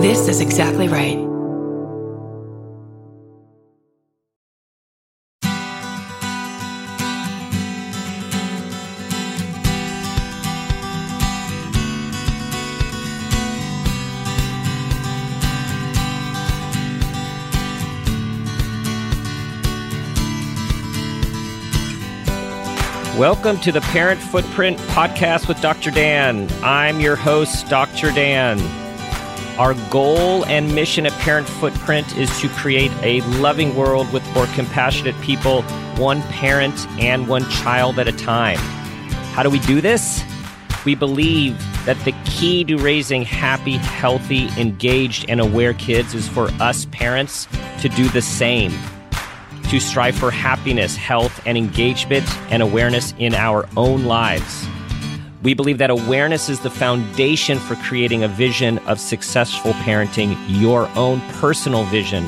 This is exactly right. Welcome to the Parent Footprint Podcast with Dr. Dan. I'm your host, Dr. Dan. Our goal and mission at Parent Footprint is to create a loving world with more compassionate people, one parent and one child at a time. How do we do this? We believe that the key to raising happy, healthy, engaged, and aware kids is for us parents to do the same to strive for happiness, health, and engagement and awareness in our own lives. We believe that awareness is the foundation for creating a vision of successful parenting, your own personal vision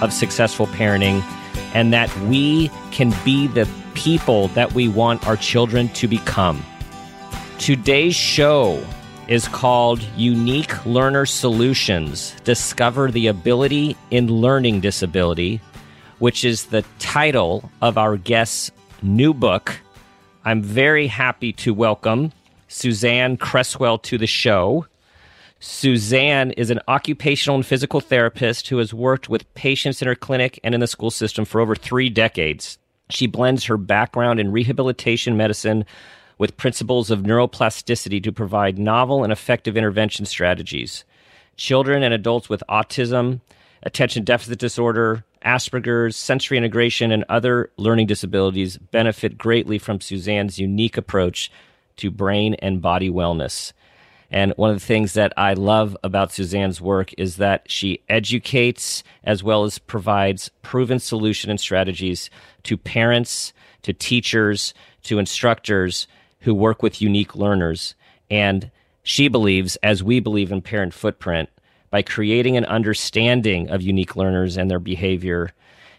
of successful parenting, and that we can be the people that we want our children to become. Today's show is called Unique Learner Solutions Discover the Ability in Learning Disability which is the title of our guest's new book. I'm very happy to welcome Suzanne Cresswell to the show. Suzanne is an occupational and physical therapist who has worked with patients in her clinic and in the school system for over three decades. She blends her background in rehabilitation medicine with principles of neuroplasticity to provide novel and effective intervention strategies. Children and adults with autism, attention deficit disorder, Asperger's, sensory integration, and other learning disabilities benefit greatly from Suzanne's unique approach to brain and body wellness. And one of the things that I love about Suzanne's work is that she educates as well as provides proven solution and strategies to parents, to teachers, to instructors who work with unique learners. And she believes, as we believe in Parent Footprint, by creating an understanding of unique learners and their behavior,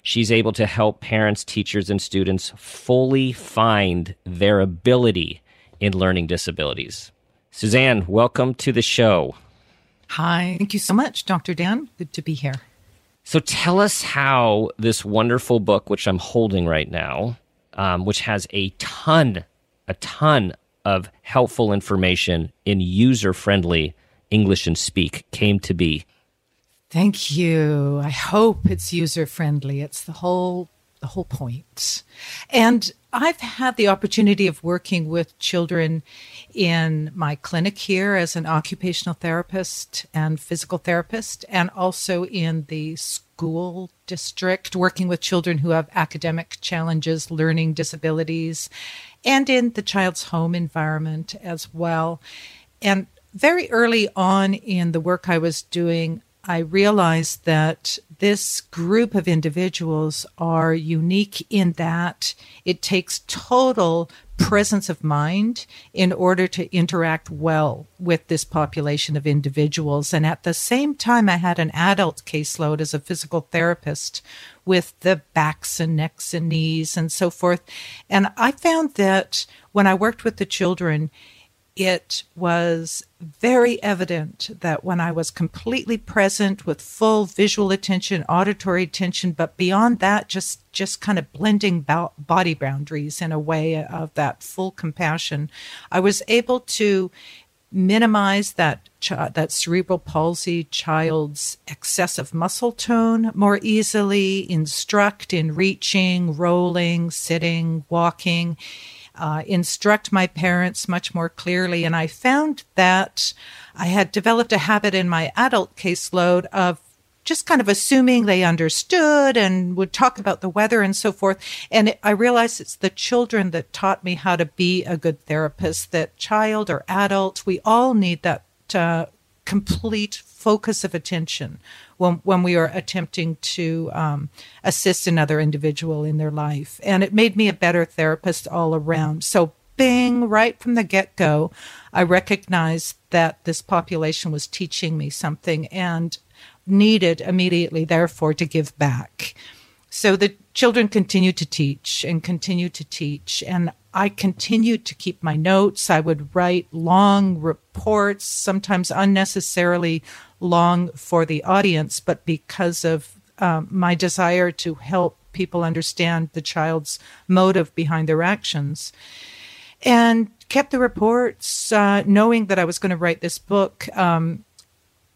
she's able to help parents, teachers, and students fully find their ability in learning disabilities. Suzanne, welcome to the show. Hi. Thank you so much, Dr. Dan. Good to be here. So tell us how this wonderful book, which I'm holding right now, um, which has a ton, a ton of helpful information in user friendly English and Speak came to be? Thank you. I hope it's user friendly. It's the whole the whole point. And I've had the opportunity of working with children in my clinic here as an occupational therapist and physical therapist, and also in the school district, working with children who have academic challenges, learning disabilities, and in the child's home environment as well. And very early on in the work I was doing, I realized that this group of individuals are unique in that it takes total presence of mind in order to interact well with this population of individuals. And at the same time, I had an adult caseload as a physical therapist with the backs and necks and knees and so forth. And I found that when I worked with the children, it was very evident that when I was completely present with full visual attention, auditory attention, but beyond that, just just kind of blending body boundaries in a way of that full compassion, I was able to minimize that that cerebral palsy child's excessive muscle tone more easily, instruct in reaching, rolling, sitting, walking uh, instruct my parents much more clearly. And I found that I had developed a habit in my adult caseload of just kind of assuming they understood and would talk about the weather and so forth. And it, I realized it's the children that taught me how to be a good therapist, that child or adult, we all need that uh, complete focus of attention when, when we are attempting to um, assist another individual in their life. And it made me a better therapist all around. So, bing, right from the get go, I recognized that this population was teaching me something and needed immediately, therefore, to give back. So the children continued to teach and continue to teach. And I continued to keep my notes. I would write long reports, sometimes unnecessarily long for the audience, but because of um, my desire to help people understand the child's motive behind their actions. And kept the reports, uh, knowing that I was going to write this book. Um,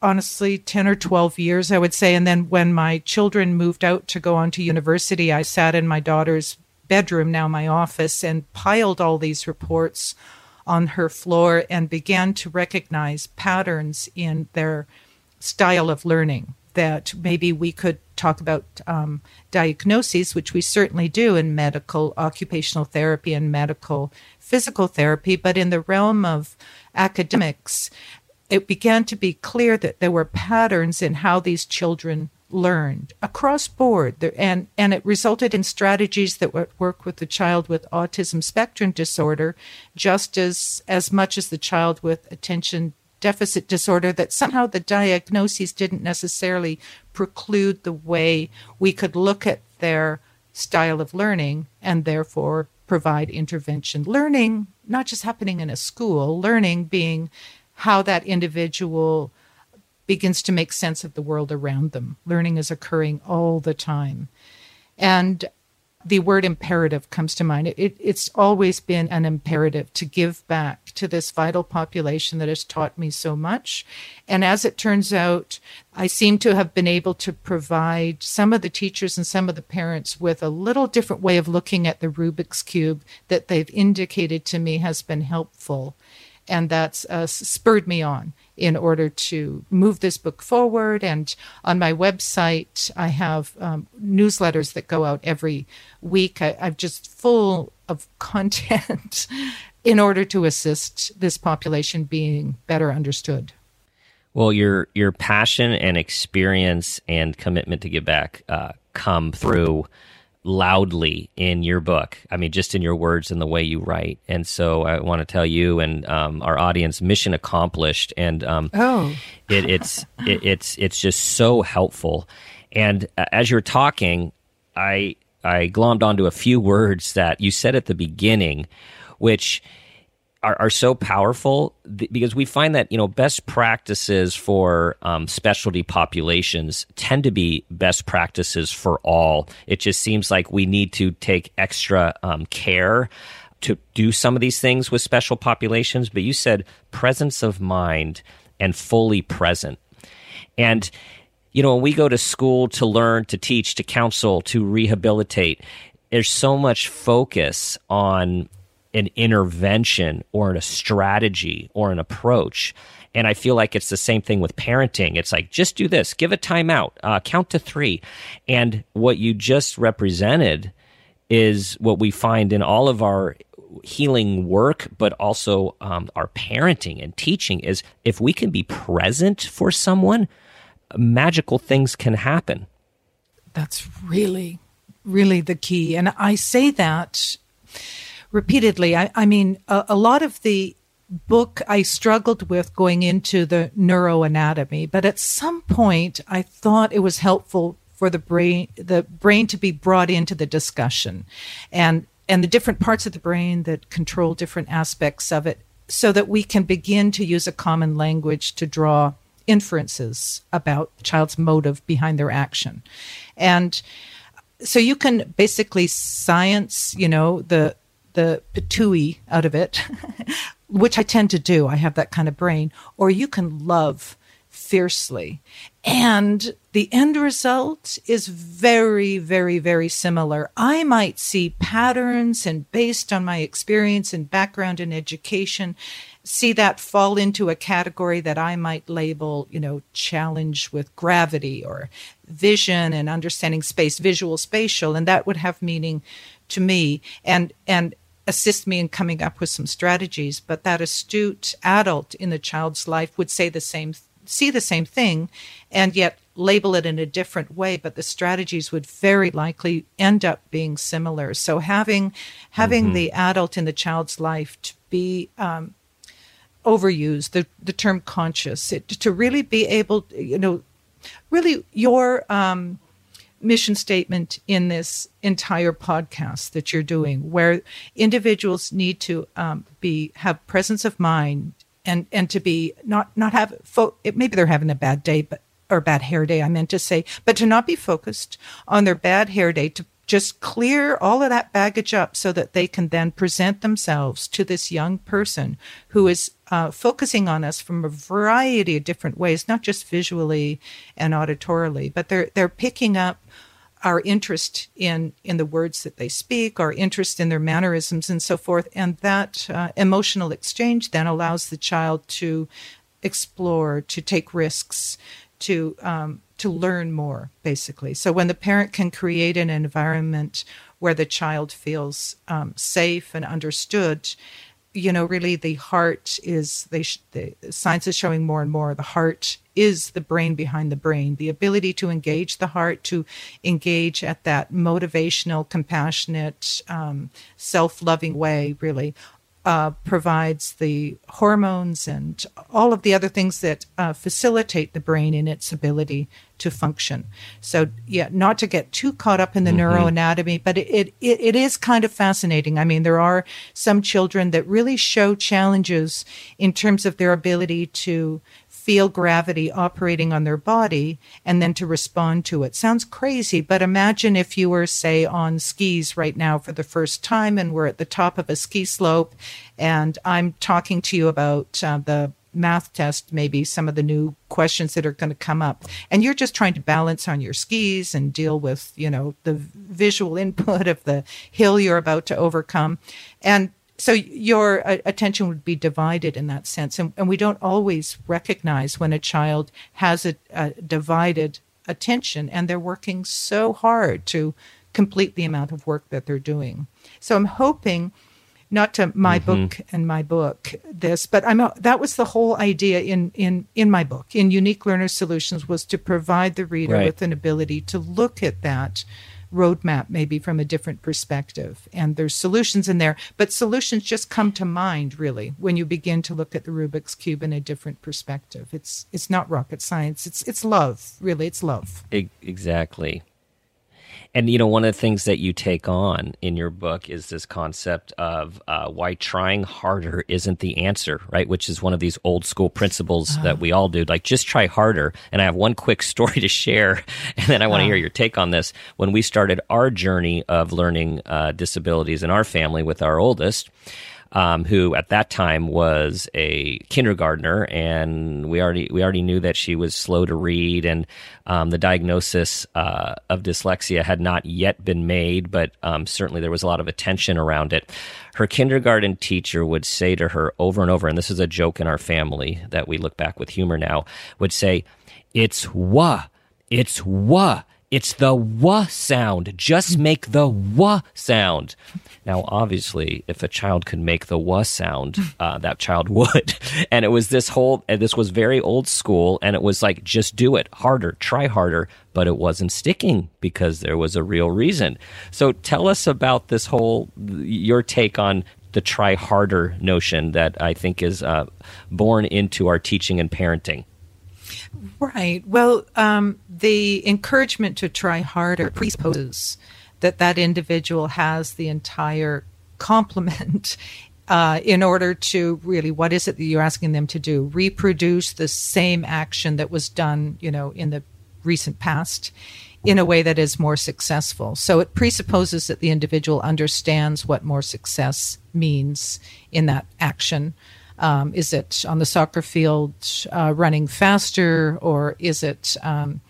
honestly 10 or 12 years, I would say. And then when my children moved out to go on to university, I sat in my daughter's bedroom, now my office, and piled all these reports on her floor and began to recognize patterns in their style of learning that maybe we could talk about um, diagnoses, which we certainly do in medical occupational therapy and medical physical therapy, but in the realm of academics, it began to be clear that there were patterns in how these children learned across board. And and it resulted in strategies that would work with the child with autism spectrum disorder just as as much as the child with attention deficit disorder that somehow the diagnoses didn't necessarily preclude the way we could look at their style of learning and therefore provide intervention learning not just happening in a school learning being how that individual begins to make sense of the world around them. Learning is occurring all the time. And the word imperative comes to mind. It, it's always been an imperative to give back to this vital population that has taught me so much. And as it turns out, I seem to have been able to provide some of the teachers and some of the parents with a little different way of looking at the Rubik's Cube that they've indicated to me has been helpful and that's uh, spurred me on in order to move this book forward. And on my website, I have um, newsletters that go out every week. I, I'm just full of content in order to assist this population being better understood. Well, your your passion and experience and commitment to give back uh, come through loudly in your book. I mean, just in your words and the way you write. And so I want to tell you and um, our audience, mission accomplished. And um, oh, it, it's it, it's it's just so helpful. And uh, as you're talking, I I glommed onto a few words that you said at the beginning, which are, are so powerful because we find that you know best practices for um, specialty populations tend to be best practices for all. It just seems like we need to take extra um, care to do some of these things with special populations. But you said presence of mind and fully present, and you know when we go to school to learn, to teach, to counsel, to rehabilitate. There's so much focus on an intervention or a strategy or an approach. And I feel like it's the same thing with parenting. It's like, just do this, give a timeout, uh, count to three. And what you just represented is what we find in all of our healing work, but also um, our parenting and teaching is if we can be present for someone, magical things can happen. That's really, really the key. And I say that repeatedly. I, I mean, a, a lot of the book I struggled with going into the neuroanatomy, but at some point I thought it was helpful for the brain the brain to be brought into the discussion and and the different parts of the brain that control different aspects of it so that we can begin to use a common language to draw inferences about the child's motive behind their action. And so you can basically science, you know, the the patooey out of it, which I tend to do. I have that kind of brain. Or you can love fiercely. And the end result is very, very, very similar. I might see patterns, and based on my experience and background in education, see that fall into a category that I might label, you know, challenge with gravity or vision and understanding space, visual spatial, and that would have meaning to me. And and assist me in coming up with some strategies. But that astute adult in the child's life would say the same, see the same thing, and yet label it in a different way. But the strategies would very likely end up being similar. So having having mm-hmm. the adult in the child's life to be um, overused, the the term conscious, it, to really be able, you know, really your um, mission statement in this entire podcast that you're doing, where individuals need to um, be have presence of mind and and to be not not have fo- maybe they're having a bad day, but or bad hair day. I meant to say, but to not be focused on their bad hair day to just clear all of that baggage up so that they can then present themselves to this young person who is uh, focusing on us from a variety of different ways, not just visually and auditorily, but they're they're picking up our interest in in the words that they speak, our interest in their mannerisms and so forth, and that uh, emotional exchange then allows the child to explore, to take risks, to um, to learn more, basically. So when the parent can create an environment where the child feels um, safe and understood, you know, really the heart is they the science is showing more and more the heart is the brain behind the brain. The ability to engage the heart, to engage at that motivational, compassionate, um, self-loving way, really uh, provides the hormones and all of the other things that uh, facilitate the brain in its ability to function. So, yeah, not to get too caught up in the mm-hmm. neuroanatomy, but it, it, it is kind of fascinating. I mean, there are some children that really show challenges in terms of their ability to feel gravity operating on their body and then to respond to it. Sounds crazy, but imagine if you were, say, on skis right now for the first time and we're at the top of a ski slope and I'm talking to you about uh, the math test, maybe some of the new questions that are going to come up. And you're just trying to balance on your skis and deal with, you know, the visual input of the hill you're about to overcome. And so your uh, attention would be divided in that sense and, and, we don't always recognize when a child has a, a, divided attention and they're working so hard to complete the amount of work that they're doing so i'm hoping not to my mm-hmm. book and my book this but i'm that was the whole idea in in in my book in unique learner solutions was to provide the reader right. with an ability to look at that roadmap maybe from a different perspective. And there's solutions in there, but solutions just come to mind really when you begin to look at the Rubik's cube in a different perspective. It's it's not rocket science. It's it's love, really. It's love. Exactly. And you know, one of the things that you take on in your book is this concept of uh, why trying harder isn't the answer, right? Which is one of these old school principles uh that we all do. Like, just try harder. And I have one quick story to share, and then I want to hear your take on this. When we started our journey of learning uh, disabilities in our family with our oldest, um, who at that time was a kindergartner, and we already we already knew that she was slow to read, and um, the diagnosis uh, of dyslexia had not yet been made, but um, certainly there was a lot of attention around it. Her kindergarten teacher would say to her over and over, and this is a joke in our family that we look back with humor now, would say, "It's wa, it's wa." It's the w sound. Just make the w sound. Now, obviously, if a child could make the w sound, uh, that child would. And it was this whole, and this was very old school. And it was like, just do it harder, try harder. But it wasn't sticking because there was a real reason. So tell us about this whole, your take on the try harder notion that I think is uh, born into our teaching and parenting. Right. Well, um, the encouragement to try harder presupposes that that individual has the entire complement uh, in order to really, what is it that you're asking them to do? Reproduce the same action that was done, you know, in the recent past in a way that is more successful. So it presupposes that the individual understands what more success means in that action. Um, is it on the soccer field uh, running faster, or is it um,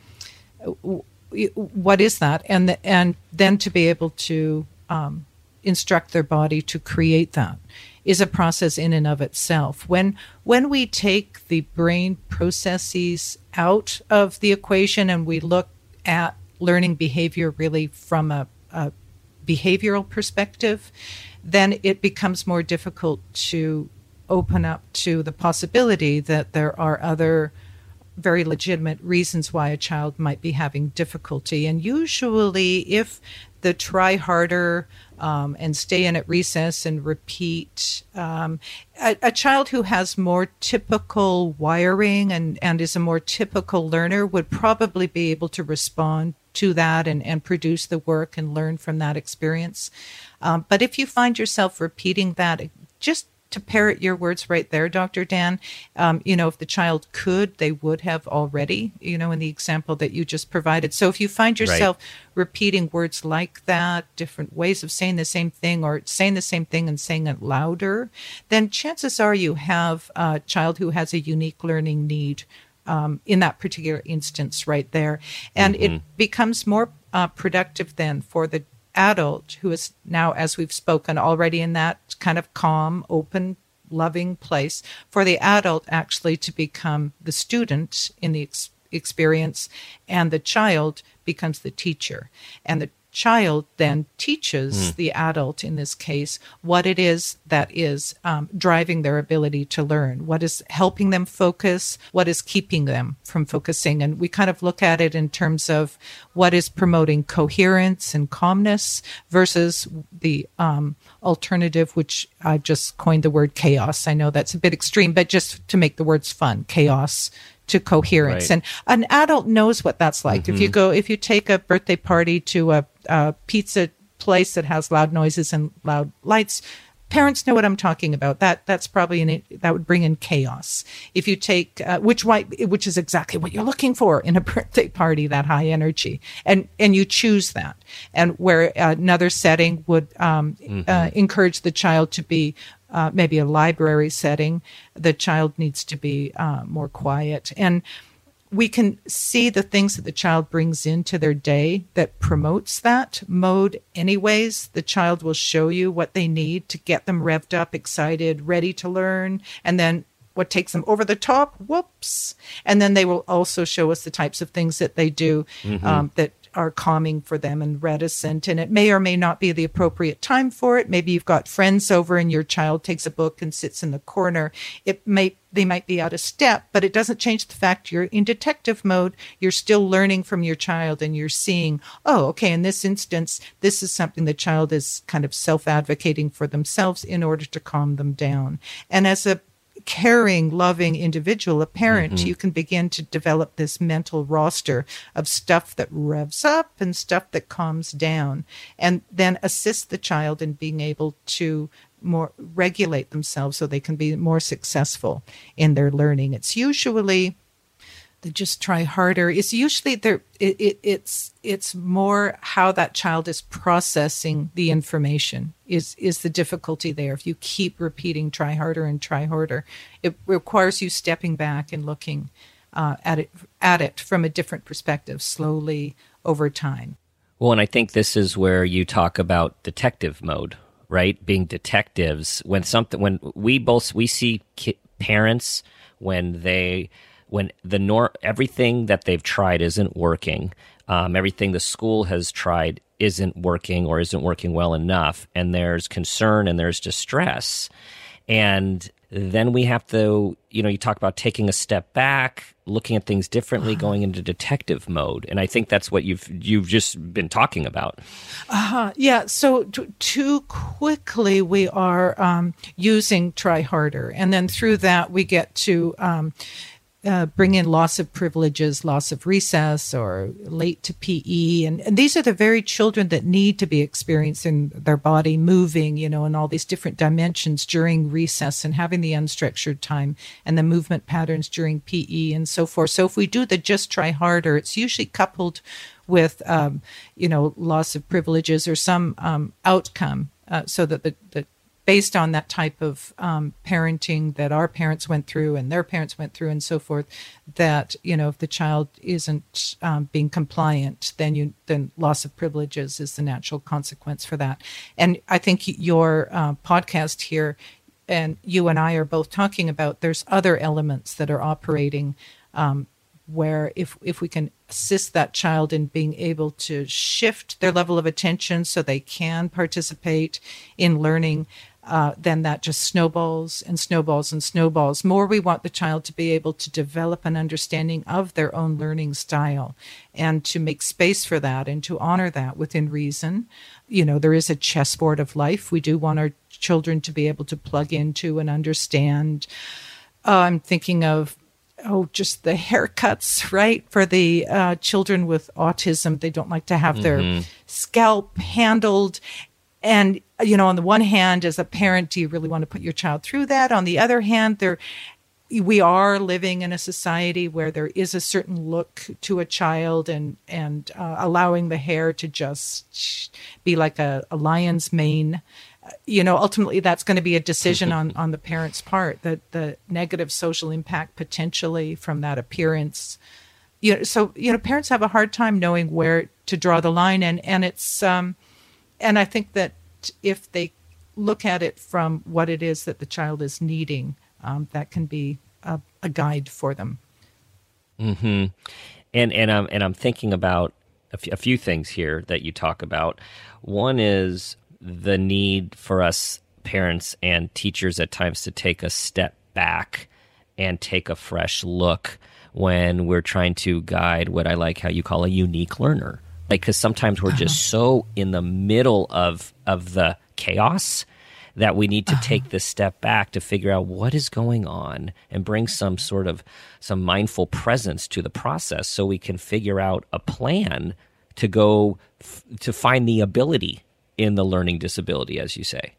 what is that? And the, and then to be able to um, instruct their body to create that is a process in and of itself. When when we take the brain processes out of the equation and we look at learning behavior really from a, a behavioral perspective, then it becomes more difficult to open up to the possibility that there are other very legitimate reasons why a child might be having difficulty. And usually, if the try harder um, and stay in at recess and repeat, um, a, a, child who has more typical wiring and, and is a more typical learner would probably be able to respond to that and, and produce the work and learn from that experience. Um, but if you find yourself repeating that, just to parrot your words right there, Dr. Dan, um, you know, if the child could, they would have already, you know, in the example that you just provided. So if you find yourself right. repeating words like that, different ways of saying the same thing or saying the same thing and saying it louder, then chances are you have a child who has a unique learning need um, in that particular instance right there. And mm-hmm. it becomes more uh, productive then for the adult who is now, as we've spoken, already in that kind of calm, open, loving place, for the adult actually to become the student in the ex- experience and the child becomes the teacher. And the child then teaches mm. the adult in this case what it is that is um, driving their ability to learn what is helping them focus what is keeping them from focusing. And we kind of look at it in terms of what is promoting coherence and calmness versus the um, alternative which I've just coined the word chaos. I know that's a bit extreme but just to make the words fun chaos to coherence. Right. And an adult knows what that's like. Mm-hmm. If you mm-hmm. go, if you take a birthday party to a, a pizza place that has loud noises and loud lights, parents know what I'm talking about. That that's probably an that would bring in chaos. If you take uh, which white, which is exactly what you're looking for in a birthday party, that high energy, and and you choose that. And where another setting would um, mm-hmm. uh, encourage the child to be uh, maybe a library setting, the child needs to be uh, more quiet. And we can see the things that the child brings into their day that promotes that mode anyways the child will show you what they need to get them revved up excited ready to learn and then what takes them over the top whoops and then they will also show us the types of things that they do mm-hmm. um, that are calming for them and reticent. And it may or may not be the appropriate time for it. Maybe you've got friends over and your child takes a book and sits in the corner. It may, they might be out of step, but it doesn't change the fact you're in detective mode. You're still learning from your child and you're seeing, oh, okay, in this instance, this is something the child is kind of self advocating for themselves in order to calm them down. And as a caring, loving individual, a parent, mm-hmm. you can begin to develop this mental roster of stuff that revs up and stuff that calms down, and then assist the child in being able to more regulate themselves so they can be more successful in their learning. It's usually just try harder. It's usually there. It, it, it's it's more how that child is processing the information is is the difficulty there. If you keep repeating "try harder" and "try harder," it requires you stepping back and looking uh, at it at it from a different perspective, slowly over time. Well, and I think this is where you talk about detective mode, right? Being detectives when something when we both we see ki- parents when they when the nor everything that they've tried isn't working, um, everything the school has tried isn't working or isn't working well enough, and there's concern and there's distress, and then we have to, you know, you talk about taking a step back, looking at things differently, uh-huh. going into detective mode, and I think that's what you've you've just been talking about. Uh-huh. Yeah. So t- too quickly we are um, using try harder, and then through that we get to. Um, uh, bring in loss of privileges, loss of recess, or late to PE. And, and, these are the very children that need to be experiencing their body moving, you know, in all these different dimensions during recess and having the unstructured time and the movement patterns during PE and so forth. So if we do the just try harder, it's usually coupled with, um, you know, loss of privileges or some um, outcome uh, so that the, the based on that type of um, parenting that our parents went through and their parents went through and so forth that you know if the child isn't um, being compliant then you then loss of privileges is the natural consequence for that. And i think your uh, podcast here and you and i are both talking about there's other elements that are operating um, where if if we can assist that child in being able to shift their level of attention so they can participate in learning uh, then that just snowballs and snowballs and snowballs. More we want the child to be able to develop an understanding of their own learning style and to make space for that and to honor that within reason. You know, there is a chessboard of life. We do want our children to be able to plug into and understand. Uh, I'm thinking of oh, just the haircuts, right? For the uh, children with autism, they don't like to have mm-hmm. their scalp handled. And, you know, on the one hand, as a parent, do you really want to put your child through that? On the other hand, there, we are living in a society where there is a certain look to a child and and uh, allowing the hair to just be like a, a lion's mane you know ultimately that's going to be a decision on on the parent's part that the negative social impact potentially from that appearance you know so you know parents have a hard time knowing where to draw the line and and it's um and i think that if they look at it from what it is that the child is needing um, that can be a, a guide for them. Hmm and and i'm and i'm thinking about a, f- a few things here that you talk about. One is the need for us parents and teachers at times to take a step back and take a fresh look when we're trying to guide what I like how you call a unique learner. Like cuz sometimes we're just uh-huh. so in the middle of of the chaos that we need to uh-huh. take this step back to figure out what is going on and bring some sort of some mindful presence to the process so we can figure out a plan to go f- to find the ability in the learning disability, as you say.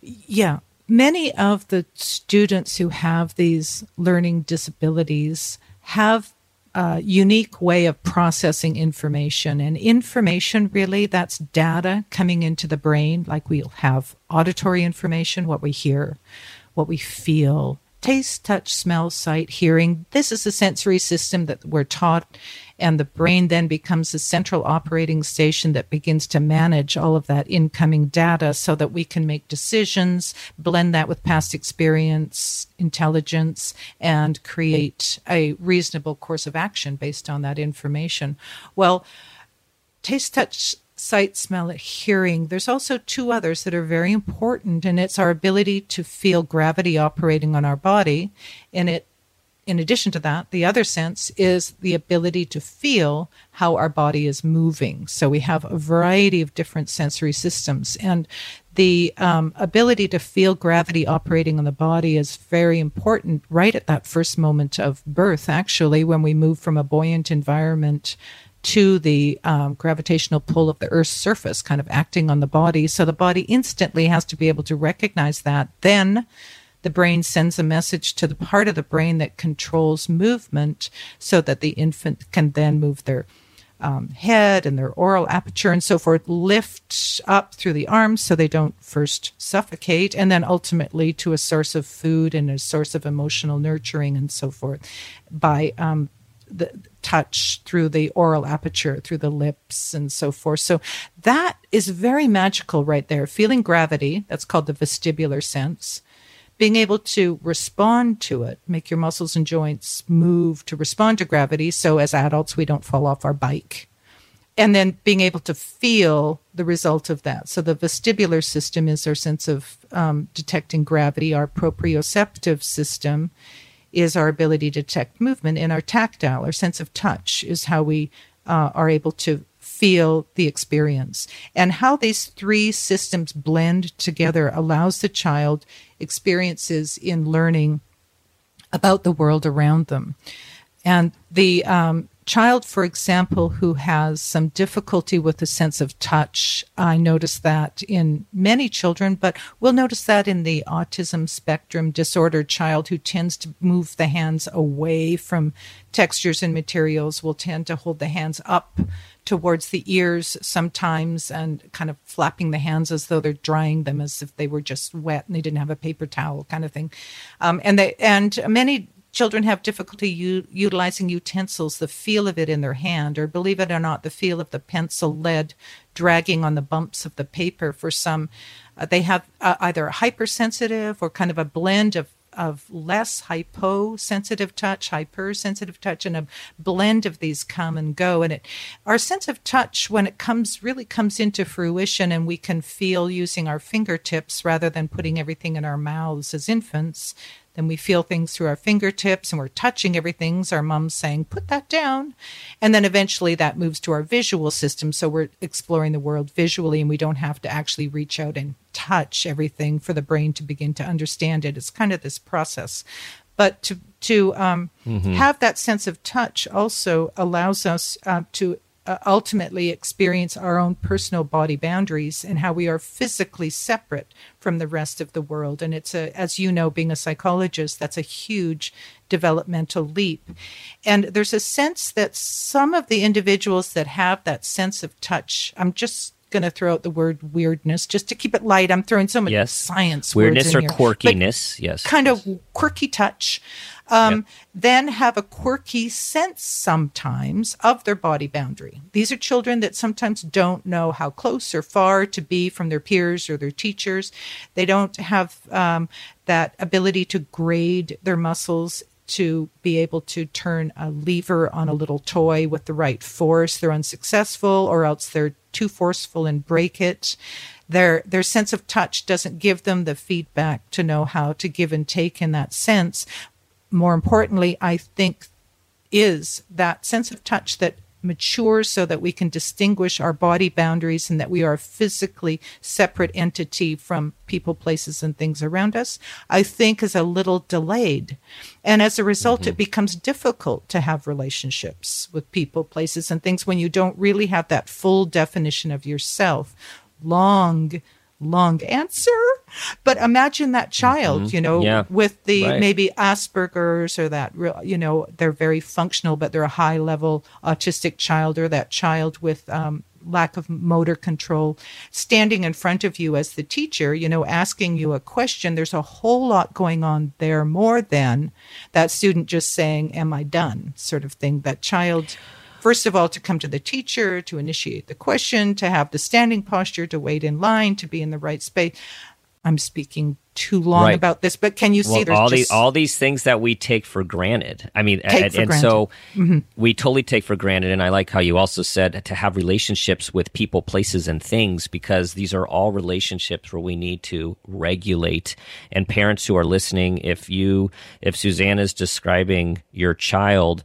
Yeah. Many of the students who have these learning disabilities have a unique way of processing information. And information, really, that's data coming into the brain. Like we'll have auditory information, what we hear, what we feel, taste, touch, smell, sight, hearing. This is the sensory system that we're taught, and the brain then becomes the central operating station that begins to manage all of that incoming data so that we can make decisions, blend that with past experience, intelligence, and create a reasonable course of action based on that information. Well, taste, touch, sight, smell, hearing. There's also two others that are very important, and it's our ability to feel gravity operating on our body. And it, in addition to that, the other sense is the ability to feel how our body is moving. So we have a variety of different sensory systems, and the um, ability to feel gravity operating on the body is very important right at that first moment of birth, actually, when we move from a buoyant environment to the um, gravitational pull of the Earth's surface, kind of acting on the body. So the body instantly has to be able to recognize that. Then the brain sends a message to the part of the brain that controls movement so that the infant can then move their um, head and their oral aperture and so forth, lift up through the arms so they don't first suffocate, and then ultimately to a source of food and a source of emotional nurturing and so forth by um, the touch through the oral aperture, through the lips, and so forth. So that is very magical right there. Feeling gravity, that's called the vestibular sense. Being able to respond to it, make your muscles and joints move to respond to gravity. So as adults, we don't fall off our bike. And then being able to feel the result of that. So the vestibular system is our sense of um, detecting gravity. Our proprioceptive system is our ability to detect movement, and our tactile, our sense of touch, is how we uh, are able to feel the experience. And how these three systems blend together allows the child experiences in learning about the world around them. And the um, child, for example, who has some difficulty with the sense of touch, I notice that in many children, but we'll notice that in the autism spectrum disorder child who tends to move the hands away from textures and materials, will tend to hold the hands up towards the ears sometimes and kind of flapping the hands as though they're drying them as if they were just wet and they didn't have a paper towel kind of thing. Um, and they, and many Children have difficulty u- utilizing utensils, the feel of it in their hand, or believe it or not, the feel of the pencil lead dragging on the bumps of the paper. For some, uh, they have uh, either hypersensitive or kind of a blend of of less hyposensitive touch, hypersensitive touch, and a blend of these come and go. And it, our sense of touch, when it comes, really comes into fruition, and we can feel using our fingertips rather than putting everything in our mouths as infants. Then we feel things through our fingertips and we're touching everything. So our mom's saying, put that down. And then eventually that moves to our visual system. So we're exploring the world visually and we don't have to actually reach out and touch everything for the brain to begin to understand it. It's kind of this process. But to, to um, mm-hmm. have that sense of touch also allows us uh, to uh, ultimately experience our own personal body boundaries and how we are physically separate from the rest of the world. And it's a, as you know, being a psychologist, that's a huge developmental leap. And there's a sense that some of the individuals that have that sense of touch, I'm just going to throw out the word weirdness just to keep it light. I'm throwing so much yes. science weirdness or here. quirkiness. yes, kind of quirky touch um, yep. then have a quirky sense sometimes of their body boundary. These are children that sometimes don't know how close or far to be from their peers or their teachers. They don't have um, that ability to grade their muscles to be able to turn a lever on a little toy with the right force. They're unsuccessful, or else they're too forceful and break it. Their their sense of touch doesn't give them the feedback to know how to give and take in that sense more importantly, I think, is that sense of touch that matures so that we can distinguish our body boundaries and that we are a physically separate entity from people, places, and things around us, I think is a little delayed. And as a result, mm-hmm. it becomes difficult to have relationships with people, places, and things when you don't really have that full definition of yourself. Long long answer. But imagine that child, mm-hmm. you know, yeah. with the right. maybe Asperger's or that, you know, they're very functional, but they're a high level autistic child or that child with, um, lack of motor control standing in front of you as the teacher you know asking you a question there's a whole lot going on there more than that student just saying am i done sort of thing that child first of all, to come to the teacher, to initiate the question, to have the standing posture, to wait in line, to be in the right space. I'm speaking too long right. about this, but can you see well, all these all these things that we take for granted? I mean, and, and so mm-hmm. we totally take for granted. And I like how you also said to have relationships with people, places, and things because these are all relationships where we need to regulate. And parents who are listening, if you if Suzanne is describing your child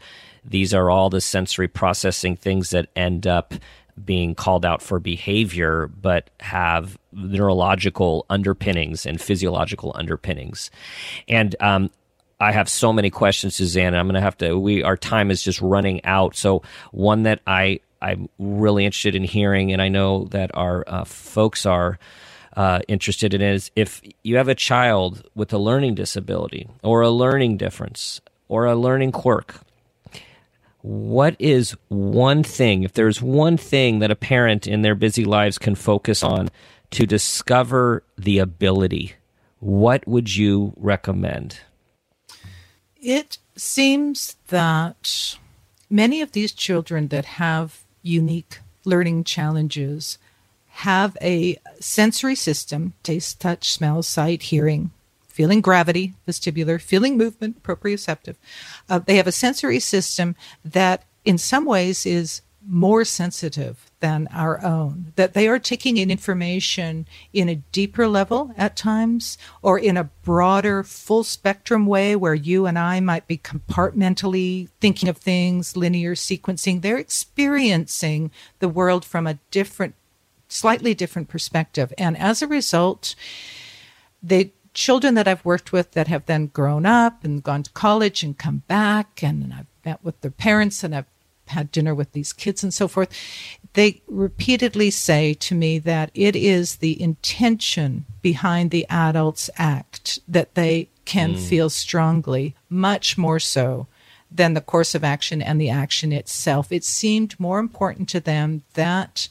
these are all the sensory processing things that end up being called out for behavior, but have neurological underpinnings and physiological underpinnings. And um, I have so many questions, Suzanne. I'm going to have to. We our time is just running out. So one that I I'm really interested in hearing, and I know that our uh, folks are. Uh, interested in is if you have a child with a learning disability or a learning difference or a learning quirk what is one thing, if there's one thing that a parent in their busy lives can focus on to discover the ability, what would you recommend? It seems that many of these children that have unique learning challenges have a sensory system taste, touch, smell, sight, hearing feeling gravity, vestibular, feeling movement, proprioceptive. Uh, they have a sensory system that, in some ways, is more sensitive than our own, that they are taking in information in a deeper level at times or in a broader, full spectrum way where you and I might be compartmentally thinking of things, linear sequencing. They're experiencing the world from a different, slightly different perspective. And as a result, they children that I've worked with that have then grown up and gone to college and come back, and I've met with their parents and I've had dinner with these kids and so forth, they repeatedly say to me that it is the intention behind the adult's act that they can mm. feel strongly, much more so than the course of action and the action itself. It seemed more important to them that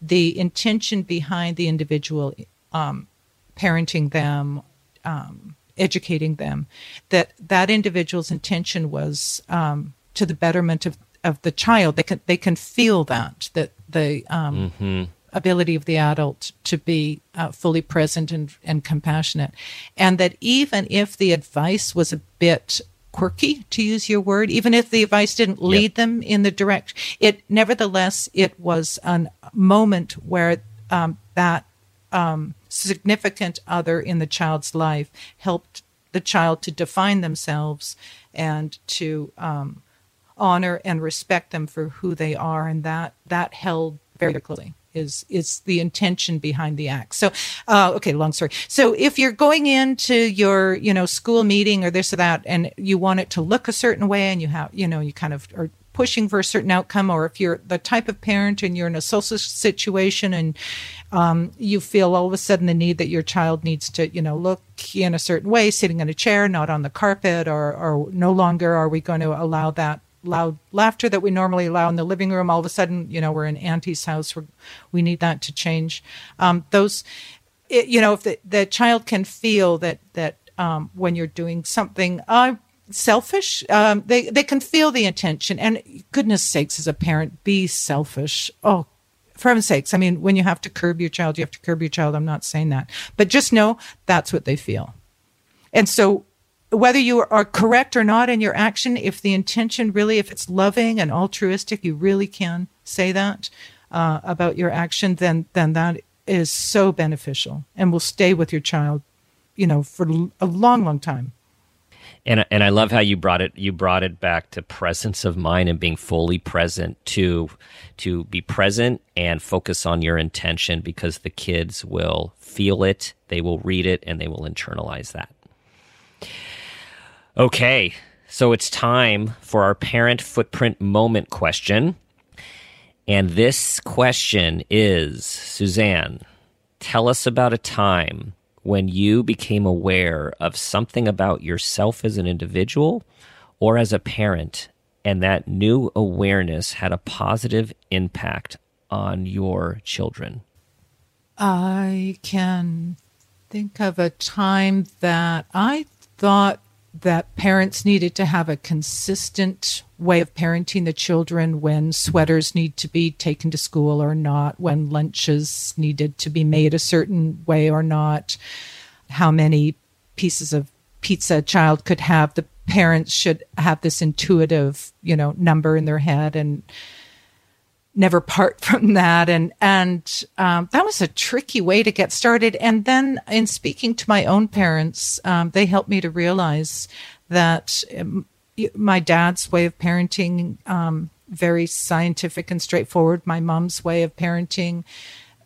the intention behind the individual um, parenting them um, educating them that that individual's intention was um, to the betterment of, of the child. They can they can feel that that the um, mm-hmm. ability of the adult to be uh, fully present and, and compassionate. And that even if the advice was a bit quirky, to use your word, even if the advice didn't lead yep. them in the direct, it nevertheless, it was a moment where um, that um, significant other in the child's life helped the child to define themselves and to um, honor and respect them for who they are, and that that held very closely is is the intention behind the act. So, uh, okay, long story. So, if you're going into your you know school meeting or this or that, and you want it to look a certain way, and you have you know you kind of are pushing for a certain outcome, or if you're the type of parent and you're in a social situation and um, you feel all of a sudden the need that your child needs to, you know, look in a certain way, sitting in a chair, not on the carpet, or, or no longer are we going to allow that loud laughter that we normally allow in the living room. All of a sudden, you know, we're in Auntie's house. We're, we need that to change. Um, those, it, you know, if the, the child can feel that that um, when you're doing something, uh, selfish. Um, they they can feel the intention, and goodness sakes, as a parent, be selfish. Oh, for heaven's sakes! I mean, when you have to curb your child, you have to curb your child. I'm not saying that, but just know that's what they feel. And so, whether you are correct or not in your action, if the intention really, if it's loving and altruistic, you really can say that uh, about your action. Then then that is so beneficial and will stay with your child, you know, for a long, long time and and I love how you brought it you brought it back to presence of mind and being fully present to to be present and focus on your intention because the kids will feel it, they will read it and they will internalize that. Okay, so it's time for our parent footprint moment question. And this question is Suzanne, tell us about a time when you became aware of something about yourself as an individual or as a parent, and that new awareness had a positive impact on your children? I can think of a time that I thought that parents needed to have a consistent way of parenting the children when sweaters need to be taken to school or not, when lunches needed to be made a certain way or not, how many pieces of pizza a child could have. The parents should have this intuitive, you know, number in their head and never part from that. And and um, that was a tricky way to get started. And then in speaking to my own parents, um, they helped me to realize that um, my dad's way of parenting, um, very scientific and straightforward. My mom's way of parenting,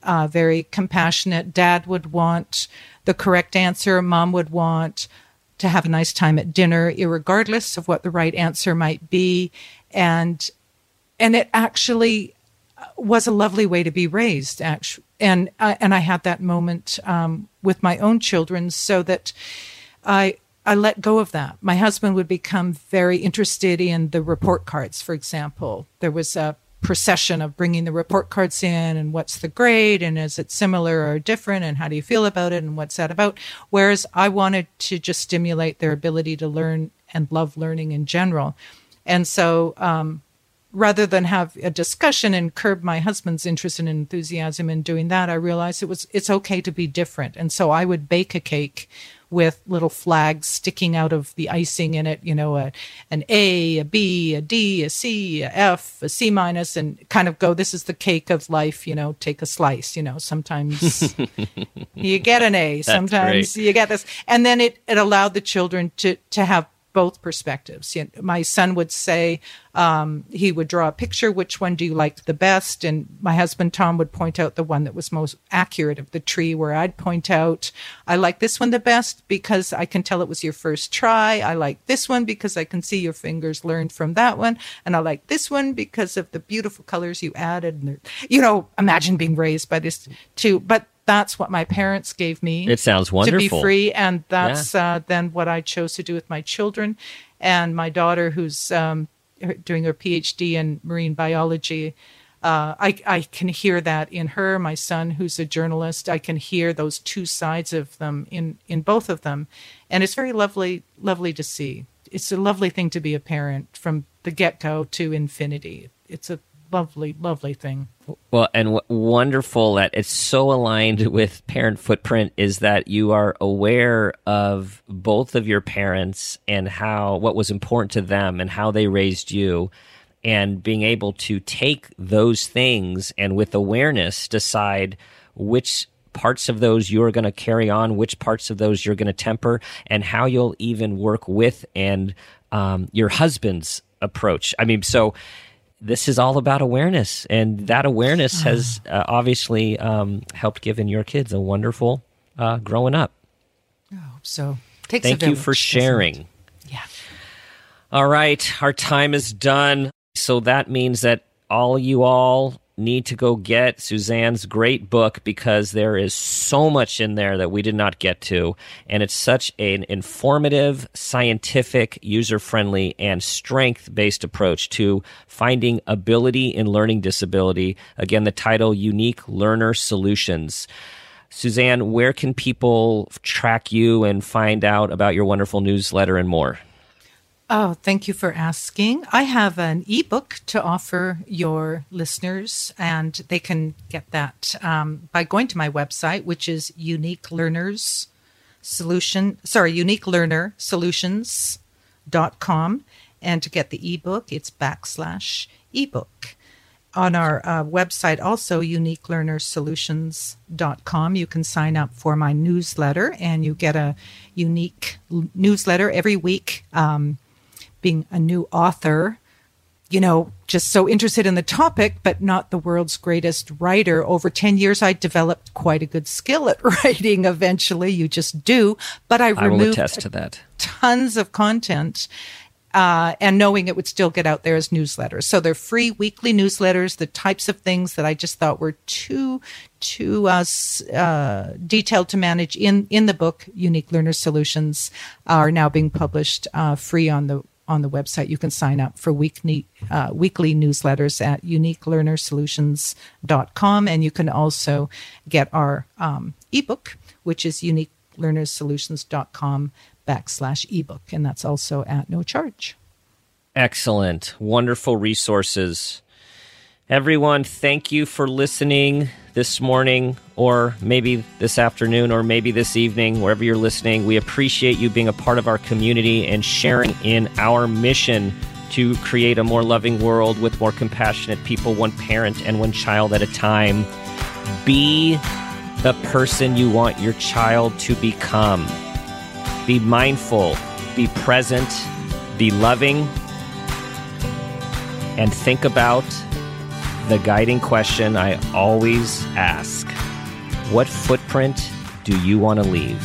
uh, very compassionate. Dad would want the correct answer. Mom would want to have a nice time at dinner, regardless of what the right answer might be. And and it actually was a lovely way to be raised. Actually, and uh, and I had that moment um, with my own children, so that I I let go of that. My husband would become very interested in the report cards, for example. There was a procession of bringing the report cards in and what's the grade and is it similar or different and how do you feel about it and what's that about. Whereas I wanted to just stimulate their ability to learn and love learning in general. And so, um, rather than have a discussion and curb my husband's interest and enthusiasm in doing that, I realized it was it's okay to be different. And so I would bake a cake with little flags sticking out of the icing in it, you know, a, an A, a B, a D, a C, a F, a C minus, and kind of go, this is the cake of life, you know, take a slice, you know, sometimes you get an A, sometimes you get this. And then it, it allowed the children to, to have both perspectives. You know, my son would say um, he would draw a picture. Which one do you like the best? And my husband Tom would point out the one that was most accurate of the tree. Where I'd point out, I like this one the best because I can tell it was your first try. I like this one because I can see your fingers learned from that one, and I like this one because of the beautiful colors you added. And you know, imagine being raised by this too. But that's what my parents gave me. It sounds wonderful. To be free. And that's yeah. uh, then what I chose to do with my children. And my daughter, who's um, doing her PhD in marine biology, uh, I, I can hear that in her. My son, who's a journalist, I can hear those two sides of them in, in both of them. And it's very lovely, lovely to see. It's a lovely thing to be a parent from the get go to infinity. It's a lovely, lovely thing. Well, and wonderful that it's so aligned with Parent Footprint is that you are aware of both of your parents and how what was important to them and how they raised you and being able to take those things and with awareness decide which parts of those you're going to carry on, which parts of those you're going to temper, and how you'll even work with and um, your husband's approach. I mean, so this is all about awareness, and that awareness has uh, obviously um, helped giving your kids a wonderful uh, growing up. Oh, so Takes thank you for sharing. Yeah. All right, our time is done. So that means that all you all need to go get Suzanne's great book because there is so much in there that we did not get to. And it's such an informative, scientific, user friendly, and strength based approach to finding ability in learning disability. Again, the title Unique Learner Solutions. Suzanne, where can people track you and find out about your wonderful newsletter and more? Oh, thank you for asking. I have an ebook to offer your listeners, and they can get that um, by going to my website, which is Unique Learners Solution. Sorry, Unique Learner Solutions.com. And to get the ebook, it's backslash ebook. On our uh, website, also uniquelearnersolutions.com, you can sign up for my newsletter, and you get a unique newsletter every week. Um, being a new author, you know, just so interested in the topic, but not the world's greatest writer. Over 10 years, I developed quite a good skill at writing eventually. You just do. But I, I removed attest to that. tons of content. Uh, and knowing it would still get out there as newsletters. So they're free weekly newsletters, the types of things that I just thought were too, too uh, uh, detailed to manage in, in the book, Unique Learner Solutions, are now being published uh, free on the on the website. You can sign up for weekly, uh, weekly newsletters at uniquelearnersolutions.com. And you can also get our um, ebook, which is uniquelearnersolutions.com backslash ebook. And that's also at no charge. Excellent. Wonderful resources. Everyone, thank you for listening this morning, or maybe this afternoon, or maybe this evening, wherever you're listening. We appreciate you being a part of our community and sharing in our mission to create a more loving world with more compassionate people, one parent and one child at a time. Be the person you want your child to become. Be mindful, be present, be loving, and think about the guiding question I always ask What footprint do you want to leave?